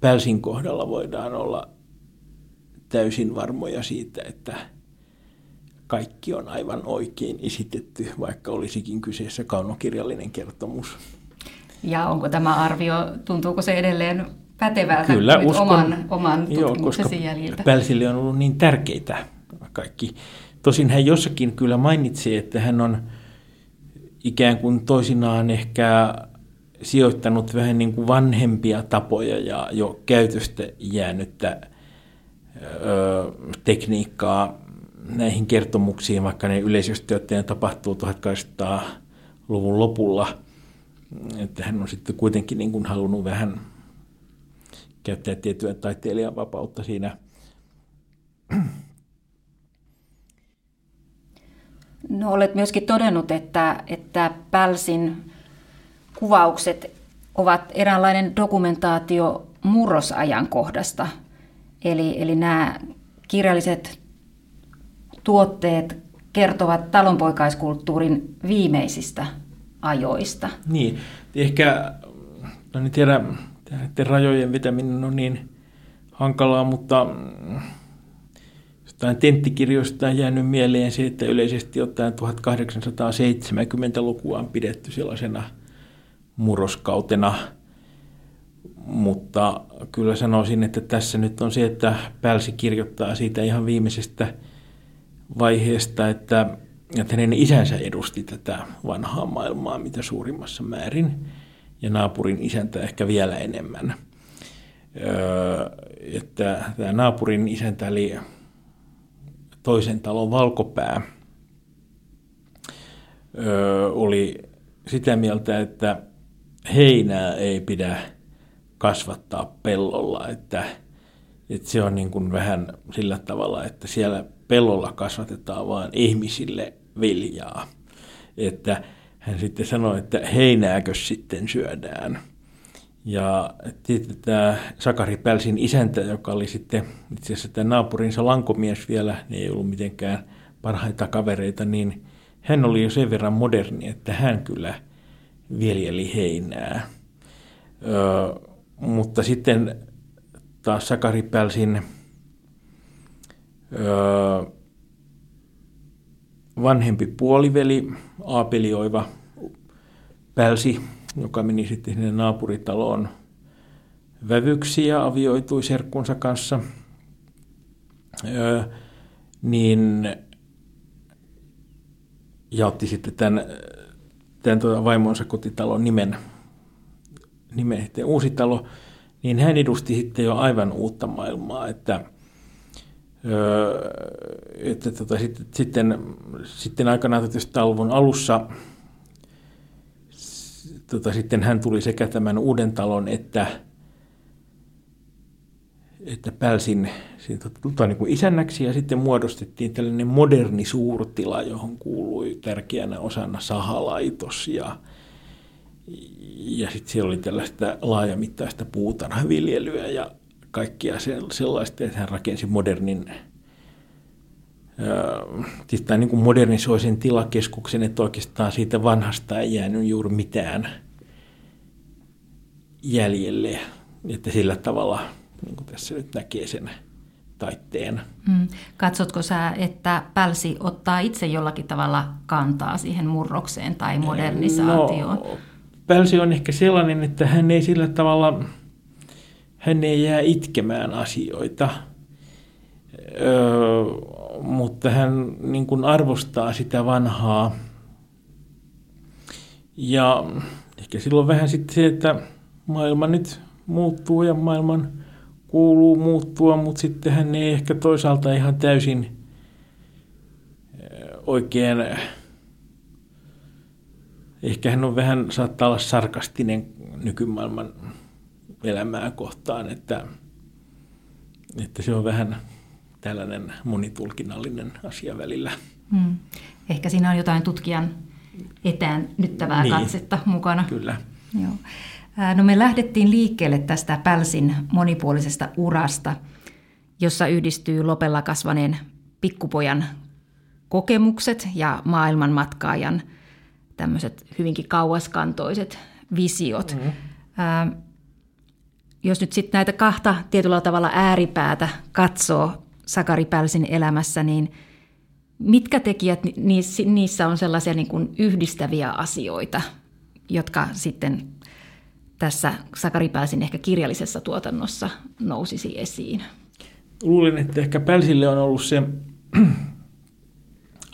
[SPEAKER 2] Pälsin kohdalla voidaan olla täysin varmoja siitä, että kaikki on aivan oikein esitetty, vaikka olisikin kyseessä kaunokirjallinen kertomus.
[SPEAKER 1] Ja onko tämä arvio, tuntuuko se edelleen pätevältä
[SPEAKER 2] Kyllä, uskon,
[SPEAKER 1] oman, oman tutkimuksesi
[SPEAKER 2] joo,
[SPEAKER 1] jäljiltä?
[SPEAKER 2] Pälsille on ollut niin tärkeitä kaikki. Tosin hän jossakin kyllä mainitsi, että hän on ikään kuin toisinaan ehkä sijoittanut vähän niin kuin vanhempia tapoja ja jo käytöstä jäänyttä ö, tekniikkaa näihin kertomuksiin, vaikka ne yleisesti ottaen tapahtuu 1800-luvun lopulla. Että hän on sitten kuitenkin niin kuin halunnut vähän käyttää tiettyä taiteilijan vapautta siinä.
[SPEAKER 1] No olet myöskin todennut, että, että Pälsin kuvaukset ovat eräänlainen dokumentaatio murrosajankohdasta. Eli, eli nämä kirjalliset tuotteet kertovat talonpoikaiskulttuurin viimeisistä ajoista.
[SPEAKER 2] Niin, ehkä, no en tiedä, näiden rajojen vetäminen on niin hankalaa, mutta jostain tenttikirjoista on jäänyt mieleen se, että yleisesti ottaen 1870-lukua on pidetty sellaisena murroskautena, mutta kyllä sanoisin, että tässä nyt on se, että Pälsi kirjoittaa siitä ihan viimeisestä vaiheesta, että, että hänen isänsä edusti tätä vanhaa maailmaa mitä suurimmassa määrin ja naapurin isäntä ehkä vielä enemmän. Öö, että tämä naapurin isäntä oli toisen talon valkopää, öö, oli sitä mieltä, että heinää ei pidä kasvattaa pellolla, että, että se on niin kuin vähän sillä tavalla, että siellä pellolla kasvatetaan vain ihmisille viljaa. Että hän sitten sanoi, että heinääkö sitten syödään. Ja sitten tämä Sakari Pälsin isäntä, joka oli sitten itse asiassa tämä naapurinsa lankomies vielä, ne ei ollut mitenkään parhaita kavereita, niin hän oli jo sen verran moderni, että hän kyllä viljeli heinää. Ö, mutta sitten taas Sakari Pälsin ö, vanhempi puoliveli, aapelioiva Pälsi, joka meni sitten sinne naapuritaloon vävyksi ja avioitui serkkunsa kanssa, öö, niin ja otti sitten tämän, tämän tuota vaimonsa kotitalon nimen, nimen uusi talo, niin hän edusti sitten jo aivan uutta maailmaa, että – että tota, sitten, sitten, sitten aikanaan tietysti talvon alussa tota, sitten hän tuli sekä tämän uuden talon että, että Pälsin tota, niin kuin isännäksi ja sitten muodostettiin tällainen moderni suurtila, johon kuului tärkeänä osana sahalaitos ja, ja sitten siellä oli tällaista laajamittaista puutarhaviljelyä ja kaikkia sellaista, että hän rakensi modernin siis tämä niin kuin modernisoi sen tilakeskuksen, että oikeastaan siitä vanhasta ei jäänyt juuri mitään jäljelle. Että sillä tavalla niin kuin tässä nyt näkee sen taitteen. Mm.
[SPEAKER 1] Katsotko sä, että Pälsi ottaa itse jollakin tavalla kantaa siihen murrokseen tai modernisaatioon? No,
[SPEAKER 2] Pälsi on ehkä sellainen, että hän ei sillä tavalla, hän ei jää itkemään asioita. Öö, mutta hän niin kuin arvostaa sitä vanhaa. Ja ehkä silloin vähän sitten se, että maailma nyt muuttuu ja maailman kuuluu muuttua, mutta sitten hän ei ehkä toisaalta ihan täysin oikein, ehkä hän on vähän, saattaa olla sarkastinen nykymaailman elämää kohtaan, että, että se on vähän tällainen monitulkinnallinen asia välillä. Hmm.
[SPEAKER 1] Ehkä siinä on jotain tutkijan etäännyttävää niin, katsetta mukana.
[SPEAKER 2] Kyllä.
[SPEAKER 1] Joo. No me lähdettiin liikkeelle tästä Pälsin monipuolisesta urasta, jossa yhdistyy lopella kasvaneen pikkupojan kokemukset ja maailmanmatkaajan tämmöiset hyvinkin kauaskantoiset visiot. Mm-hmm. Jos nyt sitten näitä kahta tietyllä tavalla ääripäätä katsoo Sakari Pälsin elämässä, niin mitkä tekijät niissä on sellaisia niin kuin yhdistäviä asioita, jotka sitten tässä Sakari Pälsin ehkä kirjallisessa tuotannossa nousisi esiin?
[SPEAKER 2] Luulen, että ehkä Pälsille on ollut se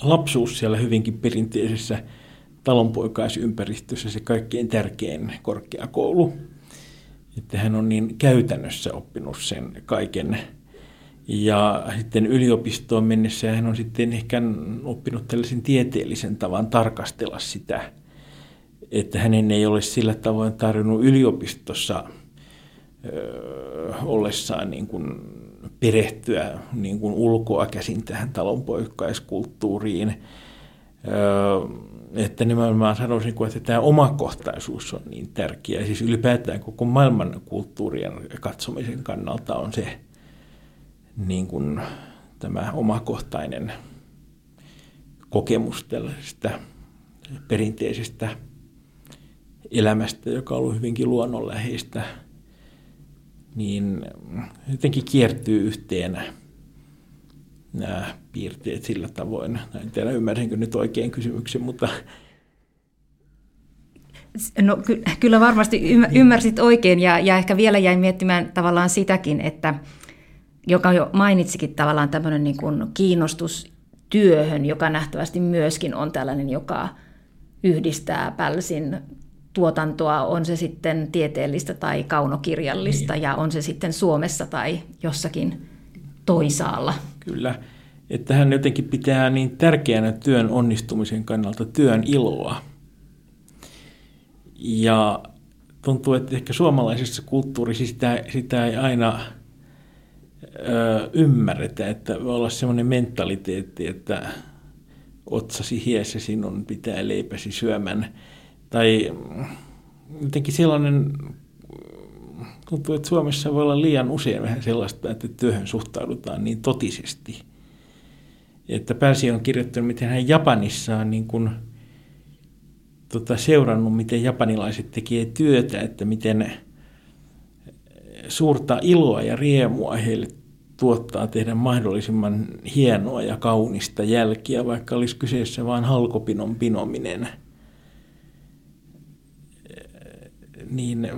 [SPEAKER 2] lapsuus siellä hyvinkin perinteisessä talonpoikaisympäristössä se kaikkein tärkein korkeakoulu. Että hän on niin käytännössä oppinut sen kaiken. Ja sitten yliopistoon mennessä hän on sitten ehkä oppinut tällaisen tieteellisen tavan tarkastella sitä, että hänen ei ole sillä tavoin tarjonnut yliopistossa ö, ollessaan niin kuin perehtyä niin kuin ulkoa käsin tähän talonpoikkaiskulttuuriin. Että nimenomaan sanoisin, että tämä omakohtaisuus on niin tärkeä. Siis ylipäätään koko maailman kulttuurien katsomisen kannalta on se niin kuin tämä omakohtainen kokemus tällaisesta perinteisestä elämästä, joka on ollut hyvinkin luonnonläheistä – niin jotenkin kiertyy yhteen nämä piirteet sillä tavoin. En tiedä, ymmärsinkö nyt oikein kysymyksen, mutta...
[SPEAKER 1] No ky- kyllä varmasti ymmärsit oikein ja, ja ehkä vielä jäin miettimään tavallaan sitäkin, että joka jo mainitsikin tavallaan tämmöinen niin kuin kiinnostus työhön, joka nähtävästi myöskin on tällainen, joka yhdistää Pälsin tuotantoa, on se sitten tieteellistä tai kaunokirjallista niin. ja on se sitten Suomessa tai jossakin toisaalla.
[SPEAKER 2] Kyllä, että hän jotenkin pitää niin tärkeänä työn onnistumisen kannalta työn iloa. Ja tuntuu, että ehkä suomalaisessa kulttuurissa sitä, sitä ei aina ö, ymmärretä, että voi olla semmoinen mentaliteetti, että otsasi hiessä sinun pitää leipäsi syömän – tai jotenkin sellainen, tuntuu, että Suomessa voi olla liian usein vähän sellaista, että työhön suhtaudutaan niin totisesti. Että Pärsi on kirjoittanut, miten hän Japanissa on niin kuin, tota, seurannut, miten japanilaiset tekee työtä, että miten suurta iloa ja riemua heille tuottaa tehdä mahdollisimman hienoa ja kaunista jälkiä, vaikka olisi kyseessä vain halkopinon pinominen – niin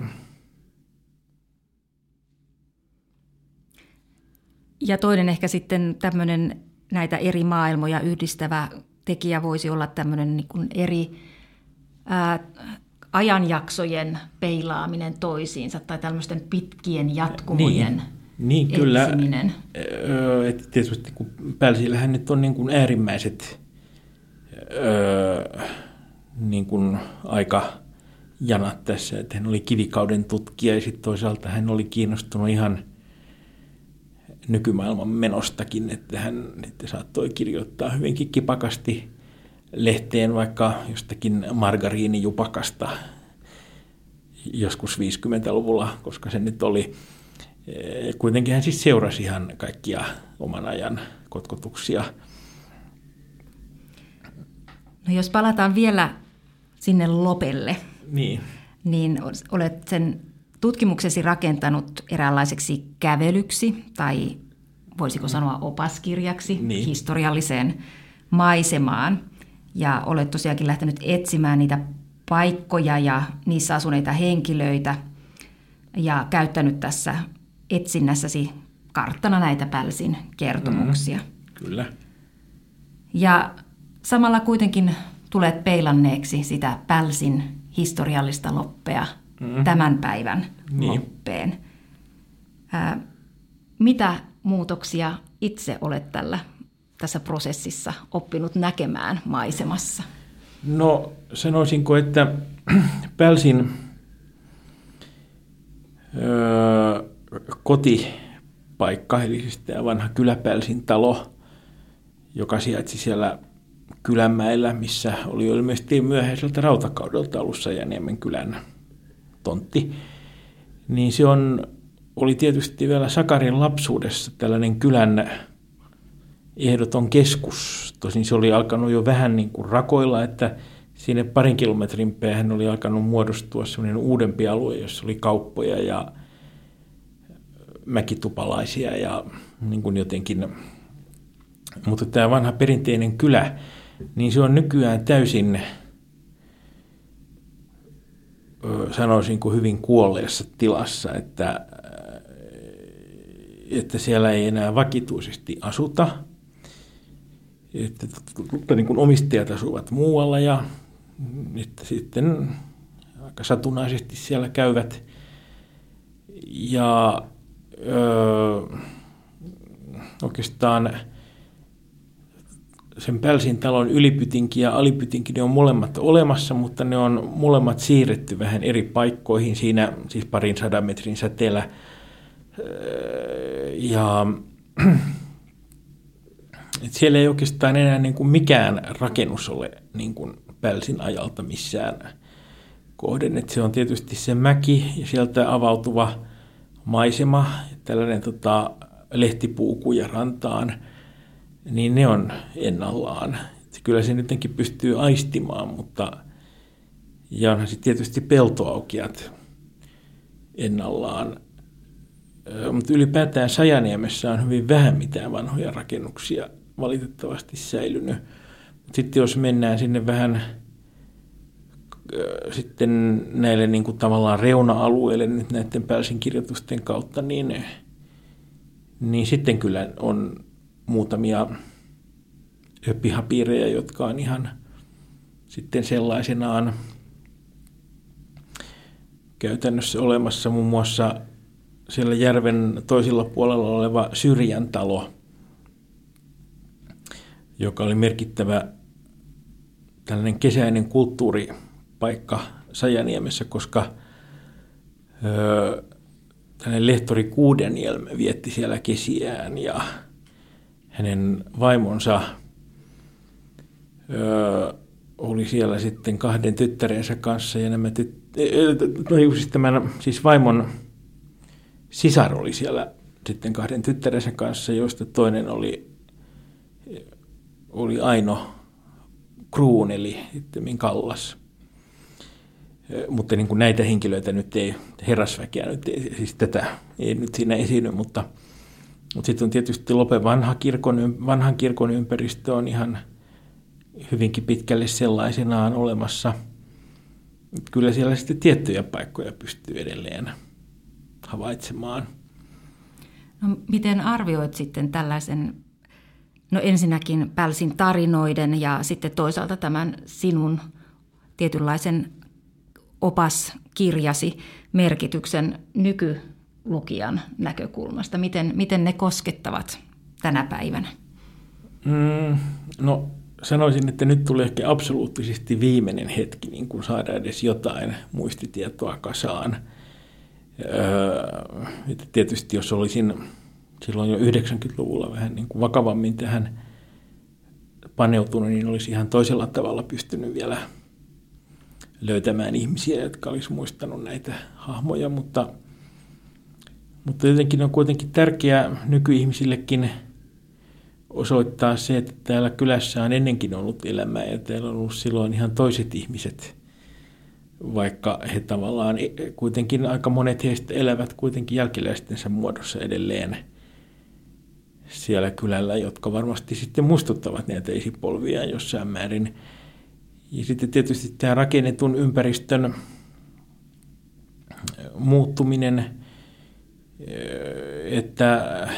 [SPEAKER 1] Ja toinen ehkä sitten tämmöinen näitä eri maailmoja yhdistävä tekijä voisi olla tämmöinen niin kuin eri ää, ajanjaksojen peilaaminen toisiinsa tai tämmöisten pitkien jatkumojen niin, niin kyllä.
[SPEAKER 2] Öö, että tietysti kun Pälsillähän nyt on niin kuin äärimmäiset öö, niin kuin aika janat tässä, että hän oli kivikauden tutkija ja sitten toisaalta hän oli kiinnostunut ihan nykymaailman menostakin, että hän että saattoi kirjoittaa hyvinkin kipakasti lehteen vaikka jostakin margariinijupakasta joskus 50-luvulla, koska se nyt oli, kuitenkin hän siis seurasi ihan kaikkia oman ajan kotkotuksia.
[SPEAKER 1] No jos palataan vielä sinne Lopelle,
[SPEAKER 2] niin.
[SPEAKER 1] niin olet sen tutkimuksesi rakentanut eräänlaiseksi kävelyksi tai voisiko sanoa opaskirjaksi niin. historialliseen maisemaan. Ja olet tosiaankin lähtenyt etsimään niitä paikkoja ja niissä asuneita henkilöitä ja käyttänyt tässä etsinnässäsi karttana näitä Pälsin kertomuksia. Mm,
[SPEAKER 2] kyllä.
[SPEAKER 1] Ja samalla kuitenkin tulet peilanneeksi sitä Pälsin historiallista loppea mm. tämän päivän niin. loppeen. Ää, mitä muutoksia itse olet tällä, tässä prosessissa oppinut näkemään maisemassa?
[SPEAKER 2] No sanoisinko, että Pälsin öö, kotipaikka, eli siis tämä vanha Kyläpälsin talo, joka sijaitsi siellä Kylänmäellä, missä oli ilmeisesti myöhäiseltä rautakaudelta ollut Sajaniemen kylän tontti. Niin se on, oli tietysti vielä Sakarin lapsuudessa tällainen kylän ehdoton keskus. Tosin se oli alkanut jo vähän niin kuin rakoilla, että sinne parin kilometrin päähän oli alkanut muodostua sellainen uudempi alue, jossa oli kauppoja ja mäkitupalaisia ja niin kuin jotenkin. Mutta tämä vanha perinteinen kylä, niin se on nykyään täysin, sanoisin kuin hyvin kuolleessa tilassa, että, että siellä ei enää vakituisesti asuta. Että, niin kuin omistajat asuvat muualla ja että sitten aika satunnaisesti siellä käyvät. Ja öö, oikeastaan sen Pälsin talon ylipytinki ja alipytinki, ne on molemmat olemassa, mutta ne on molemmat siirretty vähän eri paikkoihin siinä siis parin sadan metrin säteellä. Ja et siellä ei oikeastaan enää niin kuin mikään rakennus ole niin kuin Pälsin ajalta missään kohden. Et se on tietysti se mäki ja sieltä avautuva maisema, tällainen tota, lehtipuukuja rantaan, niin ne on ennallaan. Et kyllä se nytkin pystyy aistimaan, mutta ja onhan sitten tietysti peltoaukiat ennallaan. Mutta ylipäätään Sajaniemessä on hyvin vähän mitään vanhoja rakennuksia valitettavasti säilynyt. Sitten jos mennään sinne vähän sitten näille niin kuin tavallaan reuna-alueille nyt näiden Pälsin kirjoitusten kautta, niin, niin sitten kyllä on muutamia pihapiirejä, jotka on ihan sitten sellaisenaan käytännössä olemassa. Muun muassa siellä järven toisella puolella oleva Syrjän talo, joka oli merkittävä tällainen kesäinen kulttuuripaikka Sajaniemessä, koska öö, tällainen lehtori Kuudenielm vietti siellä kesiään ja hänen vaimonsa öö, oli siellä sitten kahden tyttärensä kanssa ja nämä tyt- no, siis, tämän, siis vaimon sisar oli siellä sitten kahden tyttärensä kanssa, joista toinen oli, oli Aino Kruun, eli sitten Kallas. Mutta niin kuin näitä henkilöitä nyt ei, herrasväkeä nyt ei, siis tätä ei nyt siinä esiinny, mutta, mutta sitten on tietysti Lope vanha kirkon, vanhan kirkon ympäristö on ihan hyvinkin pitkälle sellaisenaan olemassa. Kyllä siellä sitten tiettyjä paikkoja pystyy edelleen havaitsemaan.
[SPEAKER 1] No, miten arvioit sitten tällaisen, no ensinnäkin Pälsin tarinoiden ja sitten toisaalta tämän sinun tietynlaisen opaskirjasi merkityksen nykylukijan näkökulmasta? Miten, miten ne koskettavat tänä päivänä?
[SPEAKER 2] Mm, no sanoisin, että nyt tuli ehkä absoluuttisesti viimeinen hetki niin kuin saada edes jotain muistitietoa kasaan – Öö, tietysti jos olisin silloin jo 90-luvulla vähän niin kuin vakavammin tähän paneutunut, niin olisi ihan toisella tavalla pystynyt vielä löytämään ihmisiä, jotka olisi muistanut näitä hahmoja, mutta, mutta jotenkin on kuitenkin tärkeää nykyihmisillekin osoittaa se, että täällä kylässä on ennenkin ollut elämää ja täällä on ollut silloin ihan toiset ihmiset – vaikka he tavallaan kuitenkin aika monet heistä elävät kuitenkin jälkiläistensä muodossa edelleen siellä kylällä, jotka varmasti sitten muistuttavat näitä esipolvia jossain määrin. Ja sitten tietysti tämä rakennetun ympäristön muuttuminen, että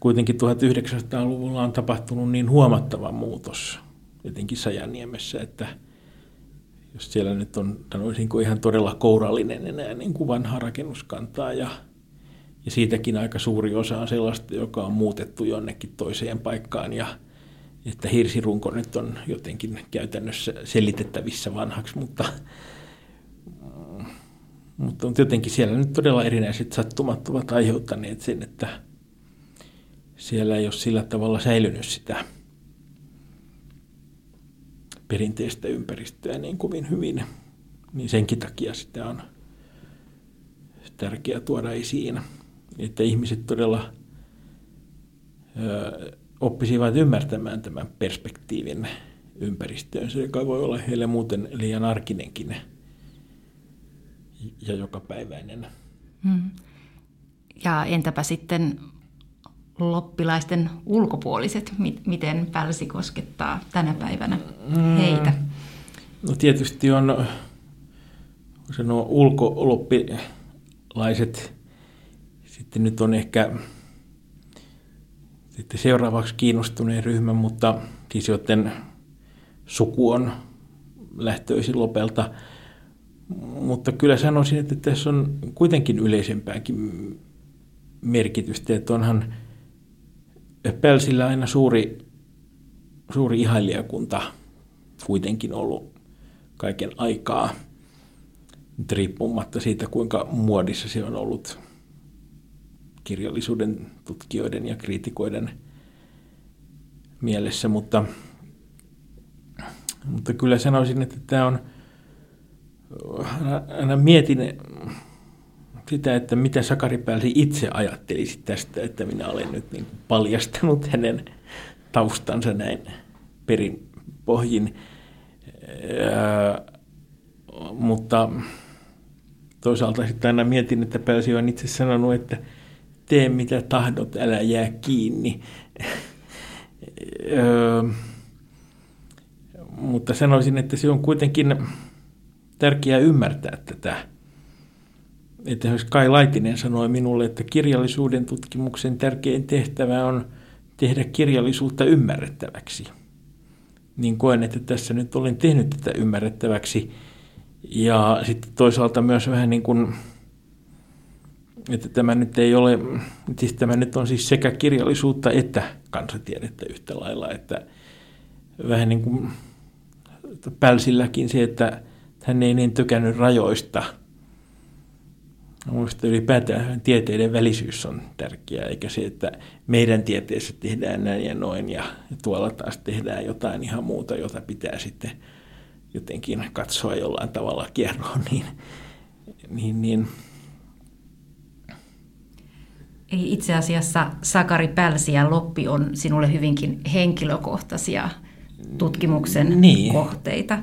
[SPEAKER 2] kuitenkin 1900-luvulla on tapahtunut niin huomattava muutos jotenkin Sajaniemessä, että – jos siellä nyt on sanoisinko ihan todella kourallinen enää niin kuin vanhaa rakennuskantaa ja, ja siitäkin aika suuri osa on sellaista, joka on muutettu jonnekin toiseen paikkaan ja että hirsirunko nyt on jotenkin käytännössä selitettävissä vanhaksi, mutta, mutta jotenkin siellä nyt todella erinäiset sattumat ovat aiheuttaneet sen, että siellä ei ole sillä tavalla säilynyt sitä perinteistä ympäristöä niin kovin hyvin, niin senkin takia sitä on tärkeää tuoda esiin, että ihmiset todella oppisivat ymmärtämään tämän perspektiivin ympäristöönsä, joka voi olla heille muuten liian arkinenkin ja jokapäiväinen. Hmm.
[SPEAKER 1] Ja entäpä sitten loppilaisten ulkopuoliset, miten pälsi koskettaa tänä päivänä hmm. heitä?
[SPEAKER 2] No tietysti on sanoo, ulkoloppilaiset, sitten nyt on ehkä sitten seuraavaksi kiinnostuneen ryhmä, mutta siis joten suku on lähtöisin lopelta. Mutta kyllä sanoisin, että tässä on kuitenkin yleisempääkin merkitystä, että onhan Pälsillä aina suuri, suuri ihailijakunta kuitenkin ollut kaiken aikaa, riippumatta siitä, kuinka muodissa se on ollut kirjallisuuden tutkijoiden ja kriitikoiden mielessä, mutta, mutta kyllä sanoisin, että tämä on, aina, aina mietin sitä, että mitä Sakari Pälsi itse ajattelisi tästä, että minä olen nyt niin paljastanut hänen taustansa näin perin pohjin. Ää, mutta toisaalta sitten aina mietin, että Pälsi on itse sanonut, että tee mitä tahdot, älä jää kiinni. öö, mutta sanoisin, että se on kuitenkin tärkeää ymmärtää tätä. Että Kai Laitinen sanoi minulle, että kirjallisuuden tutkimuksen tärkein tehtävä on tehdä kirjallisuutta ymmärrettäväksi. Niin koen, että tässä nyt olen tehnyt tätä ymmärrettäväksi. Ja sitten toisaalta myös vähän niin kuin että tämä nyt ei ole, siis tämä nyt on siis sekä kirjallisuutta että kansatiedettä yhtä lailla, että vähän niin kuin Pälsilläkin se, että hän ei niin tykännyt rajoista. Mielestäni ylipäätään tieteiden välisyys on tärkeää, eikä se, että meidän tieteessä tehdään näin ja noin ja tuolla taas tehdään jotain ihan muuta, jota pitää sitten jotenkin katsoa jollain tavalla kierroon, niin, niin, niin
[SPEAKER 1] Eli itse asiassa Sakari Pälsi ja Loppi on sinulle hyvinkin henkilökohtaisia tutkimuksen niin. kohteita.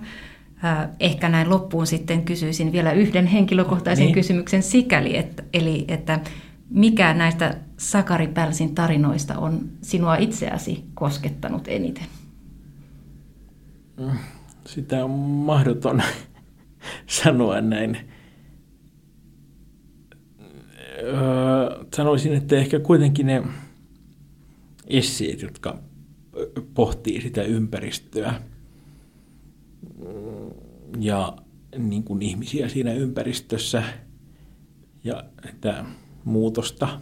[SPEAKER 1] Ehkä näin loppuun sitten kysyisin vielä yhden henkilökohtaisen niin. kysymyksen sikäli, että, eli että mikä näistä Sakari Pälsin tarinoista on sinua itseäsi koskettanut eniten?
[SPEAKER 2] Sitä on mahdoton sanoa näin öö, sanoisin, että ehkä kuitenkin ne esseet, jotka pohtii sitä ympäristöä ja niin kuin ihmisiä siinä ympäristössä ja sitä muutosta.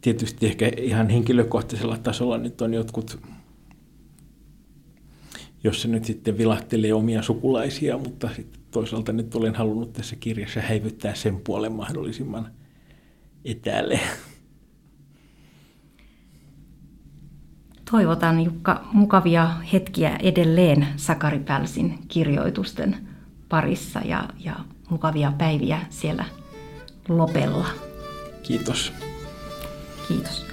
[SPEAKER 2] Tietysti ehkä ihan henkilökohtaisella tasolla nyt on jotkut jos se nyt sitten vilahtelee omia sukulaisia, mutta sitten toisaalta nyt olen halunnut tässä kirjassa häivyttää sen puolen mahdollisimman etäälle.
[SPEAKER 1] Toivotan Jukka mukavia hetkiä edelleen Sakari Pälsin kirjoitusten parissa ja, ja mukavia päiviä siellä Lopella.
[SPEAKER 2] Kiitos.
[SPEAKER 1] Kiitos.